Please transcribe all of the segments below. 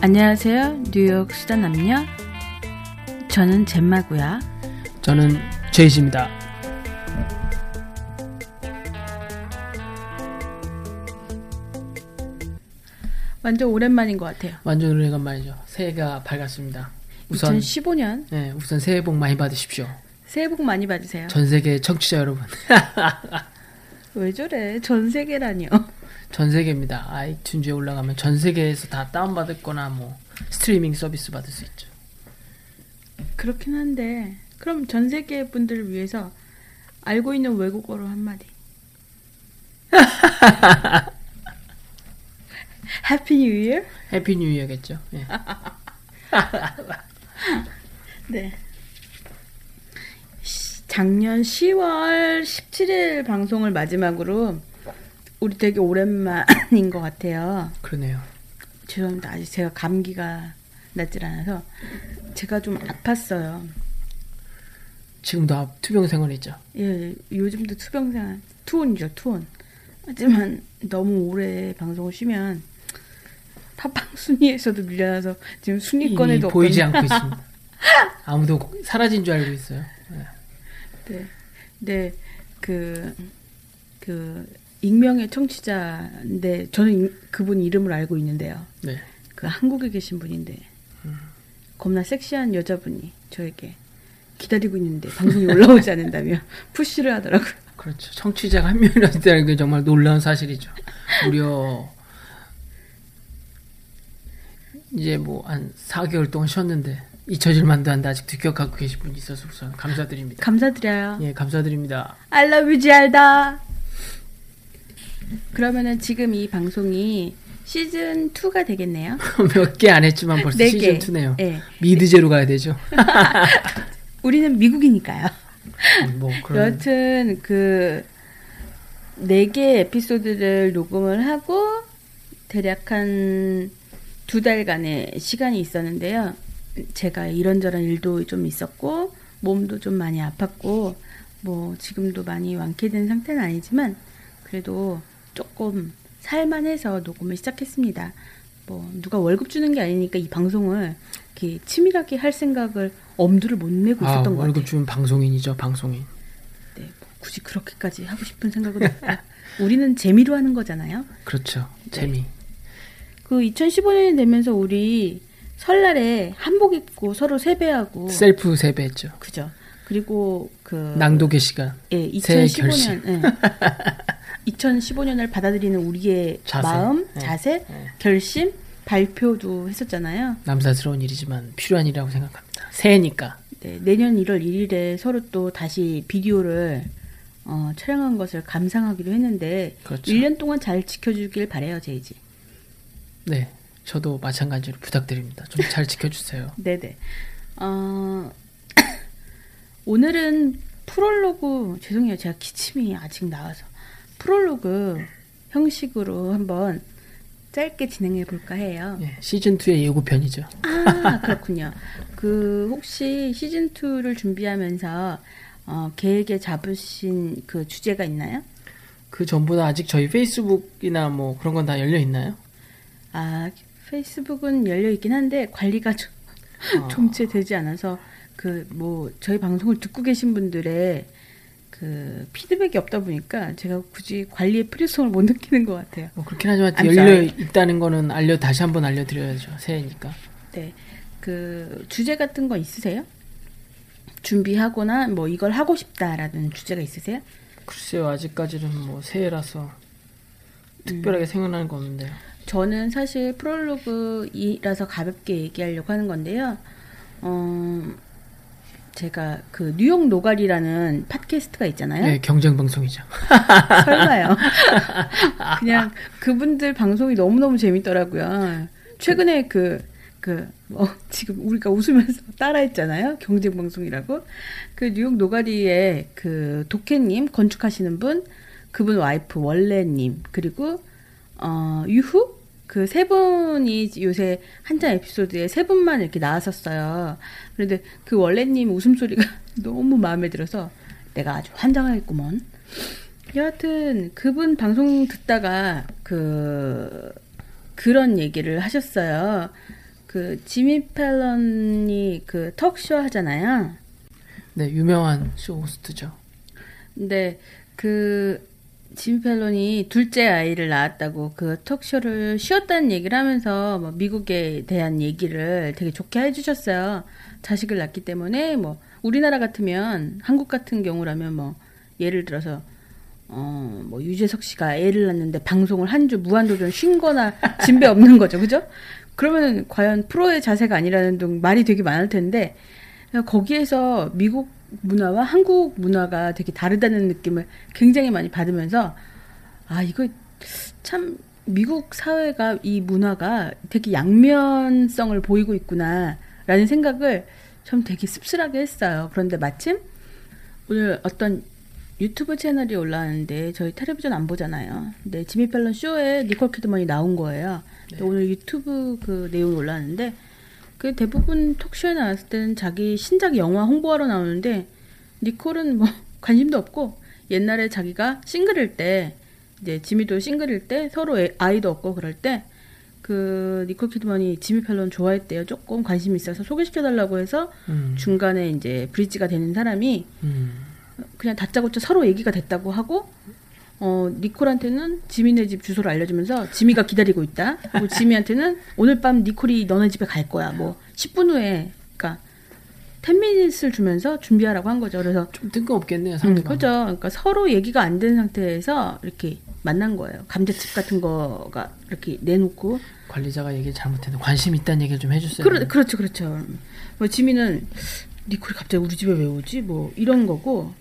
안녕하세요. 뉴욕 수다 남녀. 저는 젬마고요. 저는 제이지입니다. 완전 오랜만인 것 같아요. 완전 오래간만이죠. 새해가 밝았습니다. 우선 2015년 네, 우선 새해 복 많이 받으십시오. 새해 복 많이 받으세요. 전 세계 청취자 여러분. 왜 저래? 전 세계라니요. 전 세계입니다. 아이튠즈에 올라가면 전 세계에서 다 다운받았거나 뭐 스트리밍 서비스 받을 수 있죠. 그렇긴 한데 그럼 전 세계 분들을 위해서 알고 있는 외국어로 한마디. Happy New Year? Happy New Year겠죠. 예. 네. 시- 작년 10월 17일 방송을 마지막으로 우리 되게 오랜만인 것 같아요. 그러네요. 죄송합니다. 아직 제가 감기가 낫질 않아서 제가 좀 아팠어요. 지금도 앞- 투병 생활이죠. 예, 요즘도 투병생 투혼이죠, 투혼. 하지만 너무 오래 방송을 쉬면 팟빵 순위에서도 밀려나서 지금 순위권에도 보이지. 않고 있습니다. 아무도 사라진 줄 알고 있어요. 예. 네, 네, 그, 그, 익명의 청취자인데, 저는 이- 그분 이름을 알고 있는데요. 네. 그 한국에 계신 분인데, 겁나 섹시한 여자분이 저에게 기다리고 있는데, 방송이 올라오지 않는다며 푸시를 하더라고요. 그렇죠. 청취자가 한 명이라도 있다는 게 정말 놀라운 사실이죠. 무려 이제 뭐 한 4개월 동안 쉬었는데 잊혀질 만도 한데 아직도 기억하고 계신 분이 있어서 우선 감사드립니다. 감사드려요. 예, 감사드립니다. I love you, 지알다. 그러면은 지금 이 방송이 시즌 2가 되겠네요. 몇 개 안 했지만 벌써 네 시즌 개. 2네요. 네. 미드제로 가야 되죠. 우리는 미국이니까요. 뭐 그런 여튼 그 네 개 에피소드를 녹음을 하고 대략 한 두 달간의 시간이 있었는데요. 제가 이런저런 일도 좀 있었고 몸도 좀 많이 아팠고 뭐 지금도 많이 완쾌된 상태는 아니지만 그래도 조금 살만해서 녹음을 시작했습니다. 뭐 누가 월급 주는 게 아니니까 이 방송을 이렇게 치밀하게 할 생각을 엄두를 못 내고 아, 있었던 것 월급 같아요. 주는 방송인이죠, 방송인. 네, 뭐 굳이 그렇게까지 하고 싶은 생각은 없고 우리는 재미로 하는 거잖아요. 그렇죠. 네. 재미. 그 2015년이 되면서 우리 설날에 한복 입고 서로 세배하고 셀프 세배했죠. 그죠. 그리고 그 낭독의 시간. 예, 새해 2015년 예. 2015년을 받아들이는 우리의 자세. 마음, 예. 자세, 예. 결심, 발표도 했었잖아요. 남사스러운 일이지만 필요한 일이라고 생각합니다. 새해니까. 네, 내년 1월 1일에 서로 또 다시 비디오를 어, 촬영한 것을 감상하기로 했는데 그렇죠. 1년 동안 잘 지켜주길 바래요, 제이지. 네. 저도 마찬가지로 부탁드립니다. 좀 잘 지켜주세요. 네네. 어, 오늘은 프롤로그 죄송해요, 제가 기침이 아직 나와서 프롤로그 형식으로 한번 짧게 진행해 볼까 해요. 예, 시즌 2의 예고편이죠. 아 그렇군요. 그 혹시 시즌 2를 준비하면서 어, 계획에 잡으신 그 주제가 있나요? 그 전보다 아직 저희 페이스북이나 뭐 그런 건 다 열려 있나요? 아 페이스북은 열려 있긴 한데 관리가 좀, 어. 좀채 되지 않아서 그 뭐 저희 방송을 듣고 계신 분들의 그 피드백이 없다 보니까 제가 굳이 관리의 필요성을 못 느끼는 것 같아요. 뭐 그렇긴 하지만 I'm 열려 sorry. 있다는 거는 알려 다시 한번 알려드려야죠. 새해니까. 네, 그 주제 같은 거 있으세요? 준비하거나 뭐 이걸 하고 싶다라는 주제가 있으세요? 글쎄요, 아직까지는 뭐 새해라서 특별하게 생각나는 거 없는데요. 저는 사실 프롤로그이라서 가볍게 얘기하려고 하는 건데요. 어, 제가 그 뉴욕 노가리라는 팟캐스트가 있잖아요. 네, 경쟁 방송이죠. 설마요. 그냥 그분들 방송이 너무너무 재밌더라고요. 최근에 그, 그, 뭐, 지금 우리가 웃으면서 따라했잖아요. 경쟁 방송이라고. 그 뉴욕 노가리의 그 독해님, 건축하시는 분, 그분 와이프 원래님, 그리고, 어, 유후? 그 세 분이 요새 한장 에피소드에 세 분만 이렇게 나왔었어요. 그런데 그 원래님 웃음소리가 너무 마음에 들어서 내가 아주 환장하겠구먼. 여하튼 그분 방송 듣다가 그 그런 얘기를 하셨어요. 그 지미 펠런이 그 턱쇼 하잖아요. 네, 유명한 쇼 호스트죠. 근데 그 지미 펠런이 둘째 아이를 낳았다고 그 턱쇼를 쉬었다는 얘기를 하면서 뭐 미국에 대한 얘기를 되게 좋게 해주셨어요. 자식을 낳기 때문에 뭐 우리나라 같으면 한국 같은 경우라면 뭐 예를 들어서 어, 뭐, 유재석 씨가 애를 낳는데 방송을 한 주 무한도전 쉰 거나 진배 없는 거죠. 그죠? 그러면 과연 프로의 자세가 아니라는 등 말이 되게 많을 텐데, 거기에서 미국 문화와 한국 문화가 되게 다르다는 느낌을 굉장히 많이 받으면서, 아, 이거 참 미국 사회가 이 문화가 되게 양면성을 보이고 있구나, 라는 생각을 좀 되게 씁쓸하게 했어요. 그런데 마침 오늘 어떤 유튜브 채널이 올라왔는데 저희 텔레비전 안 보잖아요. 근데 지미 펠런 쇼에 니콜 키드먼이 나온 거예요. 네. 오늘 유튜브 그 내용이 올라왔는데 그 대부분 톡쇼에 나왔을 때는 자기 신작 영화 홍보하러 나오는데 니콜은 뭐 관심도 없고 옛날에 자기가 싱글일 때 이제 지미도 싱글일 때 서로 애, 아이도 없고 그럴 때 그 니콜 키드먼이 지미 펠런 좋아했대요. 조금 관심 있어서 소개시켜 달라고 해서 음. 중간에 이제 브릿지가 되는 사람이 음. 그냥 다짜고짜 서로 얘기가 됐다고 하고 어 니콜한테는 지미네 집 주소를 알려주면서 지미가 기다리고 있다. 그리고 지미한테는 오늘 밤 니콜이 너네 집에 갈 거야. 뭐 10분 후에 그러니까 10미닛을 주면서 준비하라고 한 거죠. 그래서 좀 뜬금없겠네요. 상대방. 음, 그죠. 그러니까 서로 얘기가 안 된 상태에서 이렇게 만난 거예요. 감자칩 같은 거가 이렇게 내놓고 관리자가 얘기를 잘못했는데 관심 있다는 얘기를 좀 해줬어요. 그러, 그렇죠, 그렇죠. 뭐 지미는 니콜이 갑자기 우리 집에 왜 오지? 뭐 이런 거고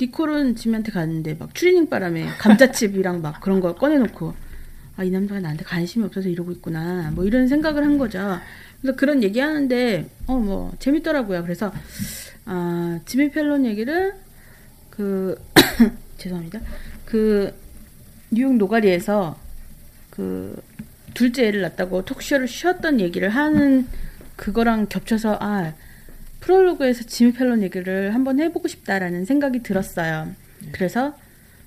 니콜은 지미한테 갔는데 막 추리닝 바람에 감자칩이랑 막 그런 거 꺼내놓고 아 이 남자가 나한테 관심이 없어서 이러고 있구나 뭐 이런 생각을 한 거죠. 그래서 그런 얘기하는데 어 뭐 재밌더라고요. 그래서 아 지미 펠론 얘기를 그 죄송합니다. 그 뉴욕 노가리에서 그 둘째 애를 낳았다고 톡쇼를 쉬었던 얘기를 하는 그거랑 겹쳐서 아 프롤로그에서 지미 펠론 얘기를 한번 해보고 싶다라는 생각이 들었어요. 네. 그래서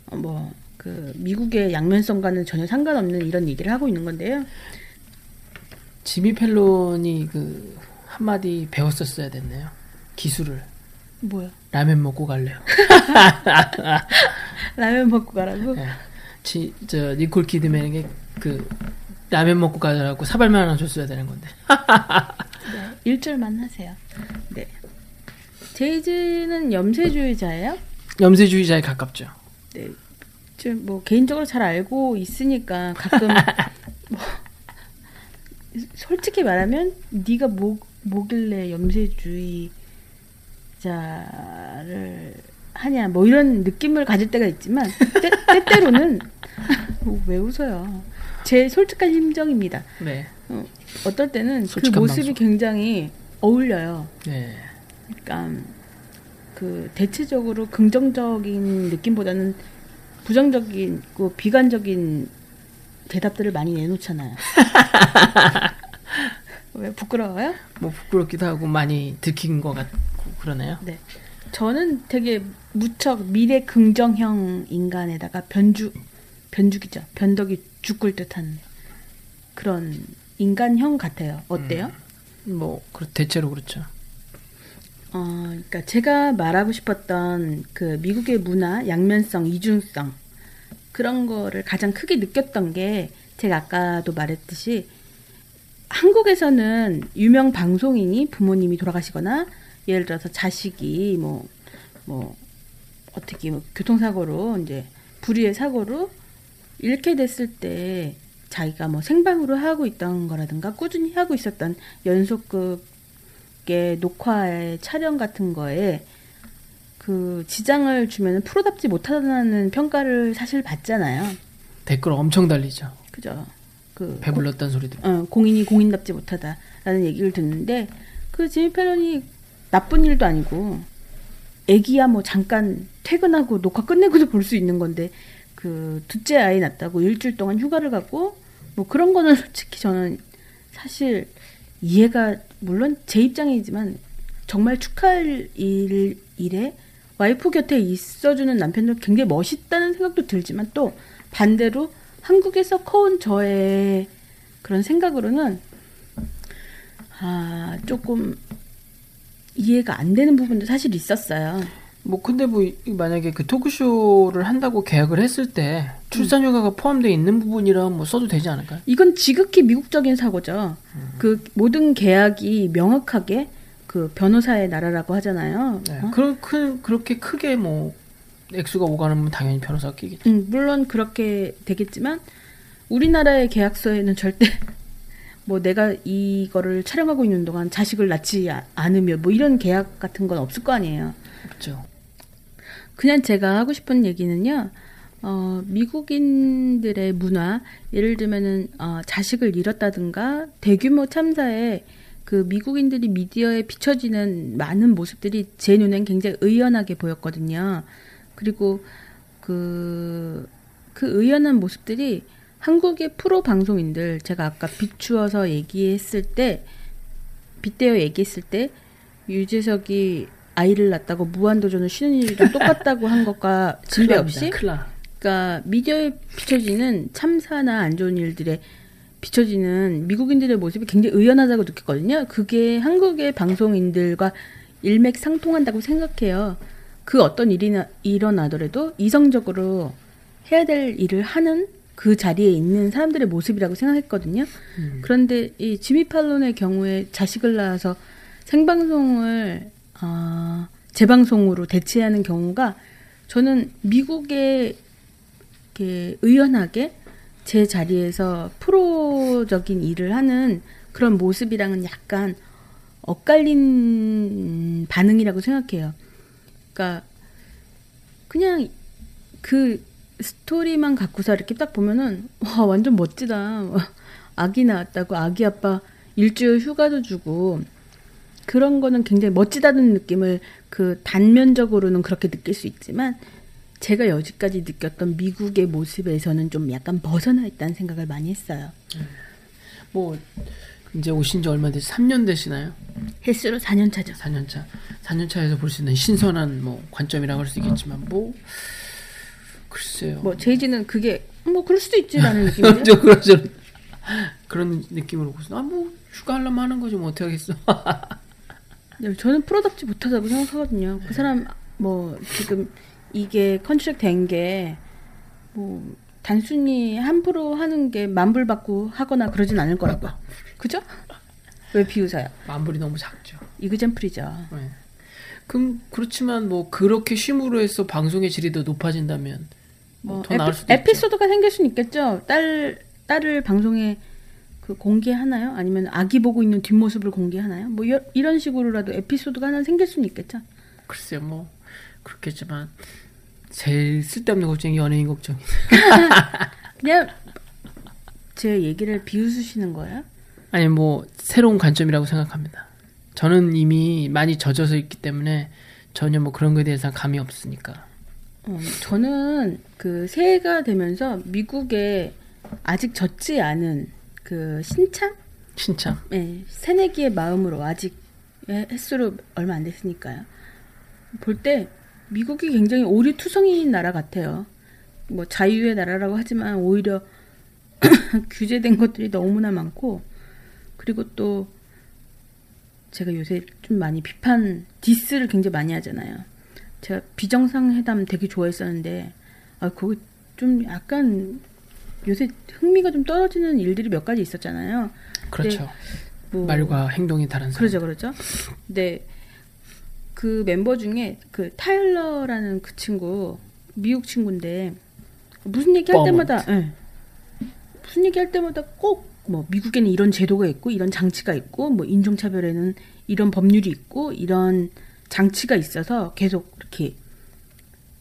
어, 뭐그 미국의 양면성과는 전혀 상관없는 이런 얘기를 하고 있는 건데요. 지미 펠론이 그 한마디 배웠었어야 됐네요. 기술을. 뭐야? 라면 먹고 갈래요. 라면 먹고 가라고? 네. 지, 저 니콜 키드맨에게 그 라면 먹고 가라고 사발만 하나 줬어야 되는 건데. 네, 1절만 하세요. 네. 제이즈는 염세주의자예요? 염세주의자에 가깝죠. 네. 좀 뭐 개인적으로 잘 알고 있으니까 가끔 뭐 솔직히 말하면 네가 뭐 뭐길래 염세주의자를 하냐 뭐 이런 느낌을 가질 때가 있지만 때, 때때로는 뭐 왜 웃어요? 제 솔직한 심정입니다. 네. 어, 어떨 때는 그 모습이 방송. 굉장히 어울려요. 네. 그러니까 그 대체적으로 긍정적인 느낌보다는 부정적인 그 비관적인 대답들을 많이 내놓잖아요. 왜 부끄러워요? 뭐 부끄럽기도 하고 많이 들킨 것 같고 그러네요. 네. 저는 되게 무척 미래 긍정형 인간에다가 변주 변죽이죠. 변덕이 죽을 듯한 그런 인간형 같아요. 어때요? 음, 뭐 대체로 그렇죠. 어, 그러니까 제가 말하고 싶었던 그 미국의 문화, 양면성, 이중성 그런 거를 가장 크게 느꼈던 게 제가 아까도 말했듯이 한국에서는 유명 방송인이 부모님이 돌아가시거나 예를 들어서 자식이 뭐뭐 뭐 어떻게 뭐 교통사고로 이제 불의의 사고로 잃게 됐을 때 자기가 뭐 생방으로 하고 있던 거라든가 꾸준히 하고 있었던 연속극 미국의 녹화의 촬영 같은 거에 그 지장을 주면 프로답지 못하다는 평가를 사실 받잖아요. 댓글 엄청 달리죠. 그죠? 그 배불렀다는 소리들. 어, 공인이 공인답지 못하다라는 얘기를 듣는데 그 지미 패런이 나쁜 일도 아니고 애기야 뭐 잠깐 퇴근하고 녹화 끝내고도 볼 수 있는 건데 그 둘째 아이 낳았다고 일주일 동안 휴가를 가고 뭐 그런 거는 솔직히 저는 사실 이해가 물론 제 입장이지만 정말 축하할 일, 일에 와이프 곁에 있어주는 남편도 굉장히 멋있다는 생각도 들지만 또 반대로 한국에서 커온 저의 그런 생각으로는 아 조금 이해가 안 되는 부분도 사실 있었어요. 뭐 근데 뭐 이- 만약에 그 토크쇼를 한다고 계약을 했을 때 출산휴가가 포함되어 있는 부분이라 뭐 써도 되지 않을까요? 이건 지극히 미국적인 사고죠. 그 모든 계약이 명확하게 그 변호사의 나라라고 하잖아요. 네. 어? 그런 큰 그렇게 크게 뭐 액수가 오가는 당연히 변호사가 끼겠죠. 음, 물론 그렇게 되겠지만 우리나라의 계약서에는 절대 뭐 내가 이거를 촬영하고 있는 동안 자식을 낳지 아- 않으며 뭐 이런 계약 같은 건 없을 거 아니에요. 그렇죠. 그냥 제가 하고 싶은 얘기는요. 어, 미국인들의 문화, 예를 들면은 어, 자식을 잃었다든가 대규모 참사에 그 미국인들이 미디어에 비춰지는 많은 모습들이 제 눈엔 굉장히 의연하게 보였거든요. 그리고 그, 그 의연한 모습들이 한국의 프로 방송인들, 제가 아까 비추어서 얘기했을 때, 빗대어 얘기했을 때, 유재석이 아이를 낳았다고 무한도전을 쉬는 일이랑 똑같다고 한 것과 진배 없이 클라. 그러니까 미디어에 비춰지는 참사나 안 좋은 일들에 비춰지는 미국인들의 모습이 굉장히 의연하다고 느꼈거든요. 그게 한국의 방송인들과 일맥상통한다고 생각해요. 그 어떤 일이 나 일어나더라도 이성적으로 해야 될 일을 하는 그 자리에 있는 사람들의 모습이라고 생각했거든요. 그런데 이 지미 팔론의 경우에 자식을 낳아서 생방송을 아, 재방송으로 대체하는 경우가 저는 미국의 이렇게 의연하게 제 자리에서 프로적인 일을 하는 그런 모습이랑은 약간 엇갈린 반응이라고 생각해요. 그러니까 그냥 그 스토리만 갖고서 이렇게 딱 보면은 와 완전 멋지다. 아기 낳았다고 아기 아빠 일주일 휴가도 주고 그런 거는 굉장히 멋지다는 느낌을 그 단면적으로는 그렇게 느낄 수 있지만 제가 여지까지 느꼈던 미국의 모습에서는 좀 약간 벗어나 있다는 생각을 많이 했어요. 뭐 이제 오신 지 얼마 되시 3년 되시나요? 횟수로 4년 차죠. 4년 차. 4년 차에서 볼 수 있는 신선한 뭐 관점이라고 할 수 있겠지만 뭐 글쎄요. 뭐 제이지는 그게 뭐 그럴 수도 있지라는 느낌이죠. 좀 그러죠. 그런 느낌으로 보서 아뭐 휴가 하려면 하는 거지 뭐 어떻게 하겠어. 네, 저는 프로답지 못하다고 생각하거든요. 그 사람 뭐 지금 이게 컨트랙 된 게 뭐 단순히 한 프로 하는 게 만불 받고 하거나 그러진 않을 거라고. 그죠? 왜 비웃어요? 만불이 너무 작죠. 이그젠플이죠. 네. 그럼 그렇지만 뭐 그렇게 쉼으로 해서 방송의 질이 더 높아진다면 뭐더 나을 에피, 수도 있죠. 에피소드가 생길 수는 있겠죠. 딸 딸을 방송에 그 공개하나요? 아니면 아기 보고 있는 뒷모습을 공개하나요? 뭐 이- 이런 식으로라도 에피소드가 하나 생길 수는 있겠죠. 글쎄요 뭐 그렇겠지만 제일 쓸데없는 걱정이 연예인 걱정이. 그냥 제 얘기를 비웃으시는 거예요? 아니 뭐 새로운 관점이라고 생각합니다. 저는 이미 많이 젖어서 있기 때문에 전혀 뭐 그런 거에 대해서 감이 없으니까. 어, 저는 그 새해가 되면서 미국에 아직 젖지 않은 그 신참, 신참. 네, 새내기의 마음으로 아직 예, 횟수로 얼마 안 됐으니까요. 볼 때 미국이 굉장히 오리투성이인 나라 같아요. 뭐 자유의 나라라고 하지만 오히려 규제된 것들이 너무나 많고 그리고 또 제가 요새 좀 많이 비판 디스를 굉장히 많이 하잖아요. 제가 비정상회담 되게 좋아했었는데 아 거기 좀 약간 요새 흥미가 좀 떨어지는 일들이 몇 가지 있었잖아요. 그렇죠. 뭐 말과 행동이 다른 사람. 그러죠, 그렇죠. 근데 그 멤버 중에 그 타일러라는 그 친구 미국 친구인데 무슨 얘기 할. 때마다 예. 무슨 얘기 할 때마다 꼭 뭐 미국에는 이런 제도가 있고 이런 장치가 있고 뭐 인종차별에는 이런 법률이 있고 이런 장치가 있어서 계속 이렇게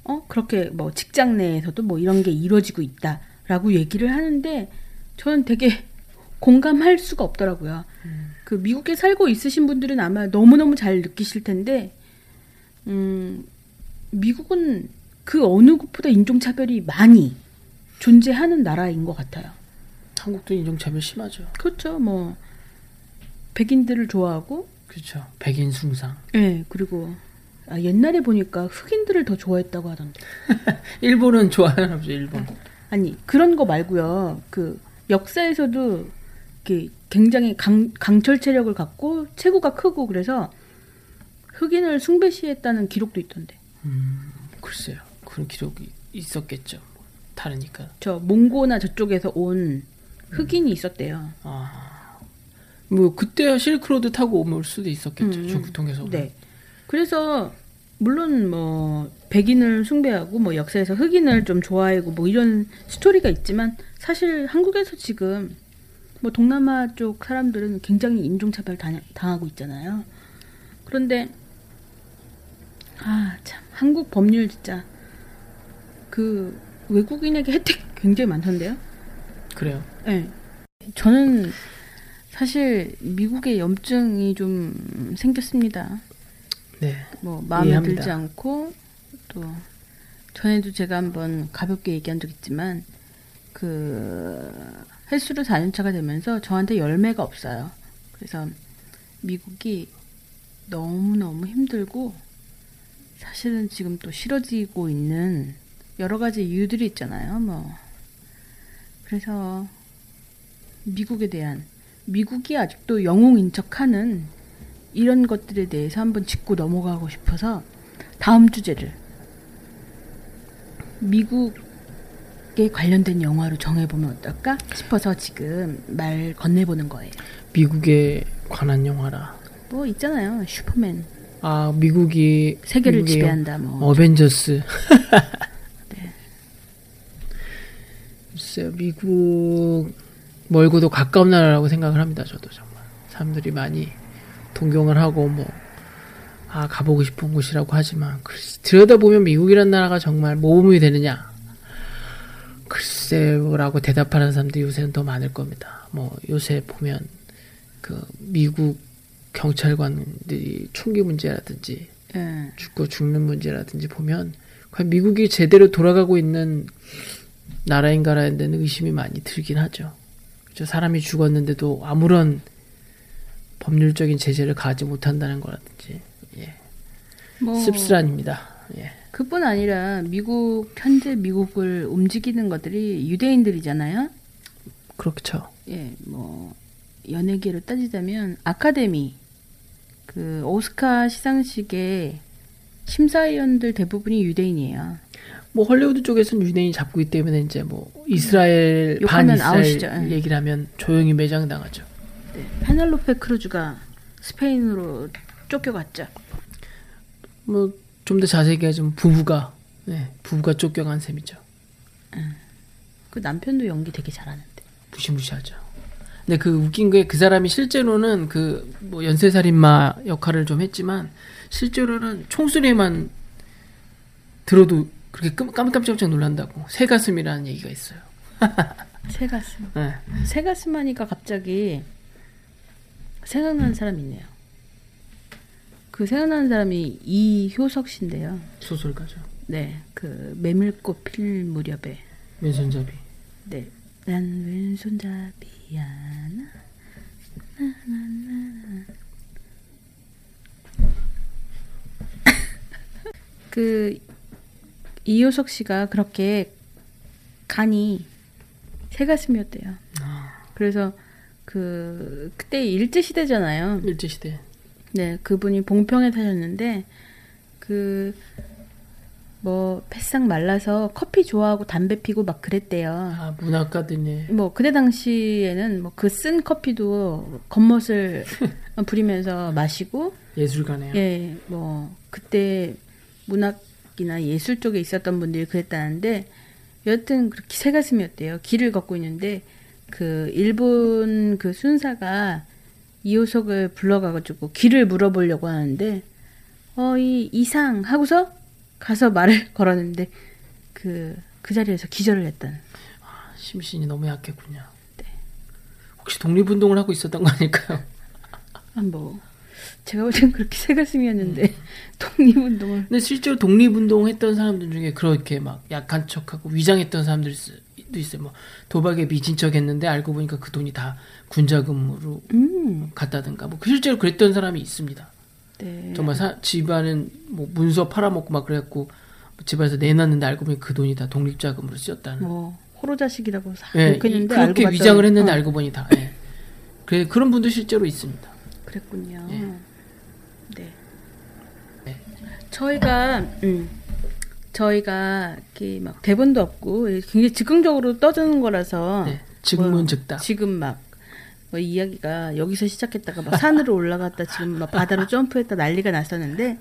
어 그렇게 뭐 직장 내에서도 뭐 이런 게 이루어지고 있다 라고 얘기를 하는데 저는 되게 공감할 수가 없더라고요. 그 미국에 살고 있으신 분들은 아마 너무너무 잘 느끼실 텐데 음 미국은 그 어느 곳보다 인종차별이 많이 존재하는 나라인 것 같아요. 한국도 인종차별 심하죠. 그렇죠. 뭐 백인들을 좋아하고, 그렇죠. 백인 숭상. 예 그리고 아, 옛날에 보니까 흑인들을 더 좋아했다고 하던데. 일본은 좋아하나 보죠. 일본. 아니 그런 거 말고요. 그 역사에서도 이렇게 굉장히 강, 강철 체력을 갖고 체구가 크고 그래서 흑인을 숭배시했다는 기록도 있던데. 음, 글쎄요. 그런 기록이 있었겠죠. 다르니까. 저 몽고나 저쪽에서 온 흑인이 있었대요. 아. 뭐 그때야 실크로드 타고 올 수도 있었겠죠. 음, 중국 통해서. 네. 그래서 물론 뭐 백인을 숭배하고 뭐 역사에서 흑인을 좀 좋아하고 뭐 이런 스토리가 있지만 사실 한국에서 지금 뭐 동남아 쪽 사람들은 굉장히 인종차별 당- 당하고 있잖아요. 그런데 아 참 한국 법률 진짜 그 외국인에게 혜택 굉장히 많던데요. 그래요. 네. 저는 사실 미국에 염증이 좀 생겼습니다. 네. 뭐 마음에 이해합니다. 들지 않고 또 전에도 제가 한번 가볍게 얘기한 적 있지만 그 헬스로 4년차가 되면서 저한테 열매가 없어요. 그래서 미국이 너무너무 힘들고 사실은 지금 또 싫어지고 있는 여러 가지 이유들이 있잖아요. 뭐 그래서 미국에 대한 미국이 아직도 영웅인 척하는 이런 것들에 대해서 한번 짚고 넘어가고 싶어서 다음 주제를 미국에 관련된 영화로 정해보면 어떨까 싶어서 지금 말 건네보는 거예요. 미국에 관한 영화라. 뭐 있잖아요. 슈퍼맨 아, 미국이 세계를 미국의 지배한다 뭐. 어벤져스. 글쎄요, 미국 멀고도 가까운 나라라고 생각을 합니다. 저도 정말 사람들이 많이 동경을 하고 뭐. 아 가보고 싶은 곳이라고 하지만 글쎄, 들여다보면 미국이란 나라가 정말 모범이 되느냐 글쎄라고 대답하는 사람들이 요새는 더 많을 겁니다. 뭐 요새 보면 그 미국 경찰관들이 총기 문제라든지 예. 죽고 죽는 문제라든지 보면 과연 미국이 제대로 돌아가고 있는 나라인가라는 데는 의심이 많이 들긴 하죠. 그죠? 사람이 죽었는데도 아무런 법률적인 제재를 가하지 못한다는 거라든지 예. 뭐 씁쓸한입니다. 예. 그뿐 아니라 미국 현재 미국을 움직이는 것들이 유대인들이잖아요. 그렇죠. 예, 뭐 연예계로 따지자면 아카데미 그 오스카 시상식의 심사위원들 대부분이 유대인이에요. 뭐 헐리우드 쪽에서는 유대인이 잡고 있기 때문에 이제 뭐 이스라엘 반 욕하면 이스라엘 아웃이죠. 예. 얘기를 하면 조용히 매장당하죠. 네, 페넬로페 크루즈가 스페인으로 쫓겨갔죠. 뭐 좀 더 자세히 얘기하자면 부부가 네, 부부가 쫓겨간 셈이죠. 그 남편도 연기 되게 잘하는데. 무시무시하죠. 근데 그 웃긴 게 그 사람이 실제로는 그 뭐 연쇄살인마 역할을 좀 했지만 실제로는 총소리만 들어도 그렇게 끔- 깜깜짝짝 놀란다고 새 가슴이라는 얘기가 있어요. 새 가슴. 네. 새 가슴 하니까 갑자기 생각나는 사람 있네요. 그 생각나는 사람이 이효석 씨인데요. 소설가죠. 네, 그 메밀꽃 필 무렵에 왼손잡이. 네. 난 왼손잡이야. 나, 나, 나, 나. 그 이효석 씨가 그렇게 간이 새 가슴이었대요. 그래서 그 그때 일제 시대잖아요. 일제 시대. 네, 그분이 봉평에 사셨는데 그 뭐 패싹 말라서 커피 좋아하고 담배 피고 막 그랬대요. 아 문학가들네. 뭐 그때 당시에는 뭐 그 쓴 커피도 겉멋을 부리면서 마시고 예술가네요. 예, 뭐 그때 문학이나 예술 쪽에 있었던 분들이 그랬다는데 여튼 그렇게 새 가슴이었대요. 길을 걷고 있는데 그 일본 그 순사가 이호석을 불러가지고 길을 물어보려고 하는데 어 이 이상 하고서 가서 말을 걸었는데 그그 자리에서 기절을 했던 심신이 너무 약했군요. 혹시 독립운동을 하고 있었던 거 아닐까요? 아, 뭐 제가 볼 땐 그렇게 새 가슴이었는데 독립운동을 근데 실제로 독립운동 했던 사람들 중에 그렇게 막 약한 척하고 위장했던 사람들 도 있어요. 뭐 도박에 미친 척 했는데 알고 보니까 그 돈이 다 군자금으로 음, 갔다든가 뭐 실제로 그랬던 사람이 있습니다. 네. 정말 사- 집안은 뭐 문서 팔아먹고 막 그랬고 집안에서 내놨는데 알고 보니 그 돈이 다 독립자금으로 쓰였다는. 뭐 호로 자식이라고 사 예, 이- 알고 그렇게 위장을 했는데 어, 알고 보니 다. 예. 그래 그런 분도 실제로 있습니다. 그랬군요. 예. 네. 네. 저희가 음, 저희가 이렇게 막 대본도 없고 굉장히 즉흥적으로 떠드는 거라서 네, 뭐, 즉문즉답. 지금 막 뭐 이야기가 여기서 시작했다가 막 산으로 올라갔다 지금 막 바다로 점프했다 난리가 났었는데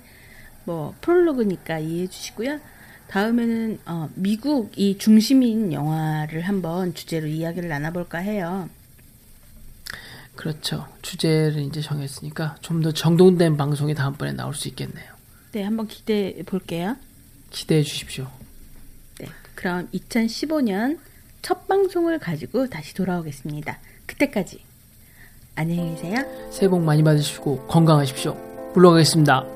뭐 프롤로그니까 이해해 주시고요. 다음에는 어, 미국이 중심인 영화를 한번 주제로 이야기를 나눠볼까 해요. 그렇죠. 주제를 이제 정했으니까 좀 더 정돈된 방송이 다음번에 나올 수 있겠네요. 네, 한번 기대해 볼게요. 기대해 주십시오. 네, 그럼 2015년 첫 방송을 가지고 다시 돌아오겠습니다. 그때까지 안녕히 계세요. 새해 복 많이 받으시고 건강하십시오. 물러가겠습니다.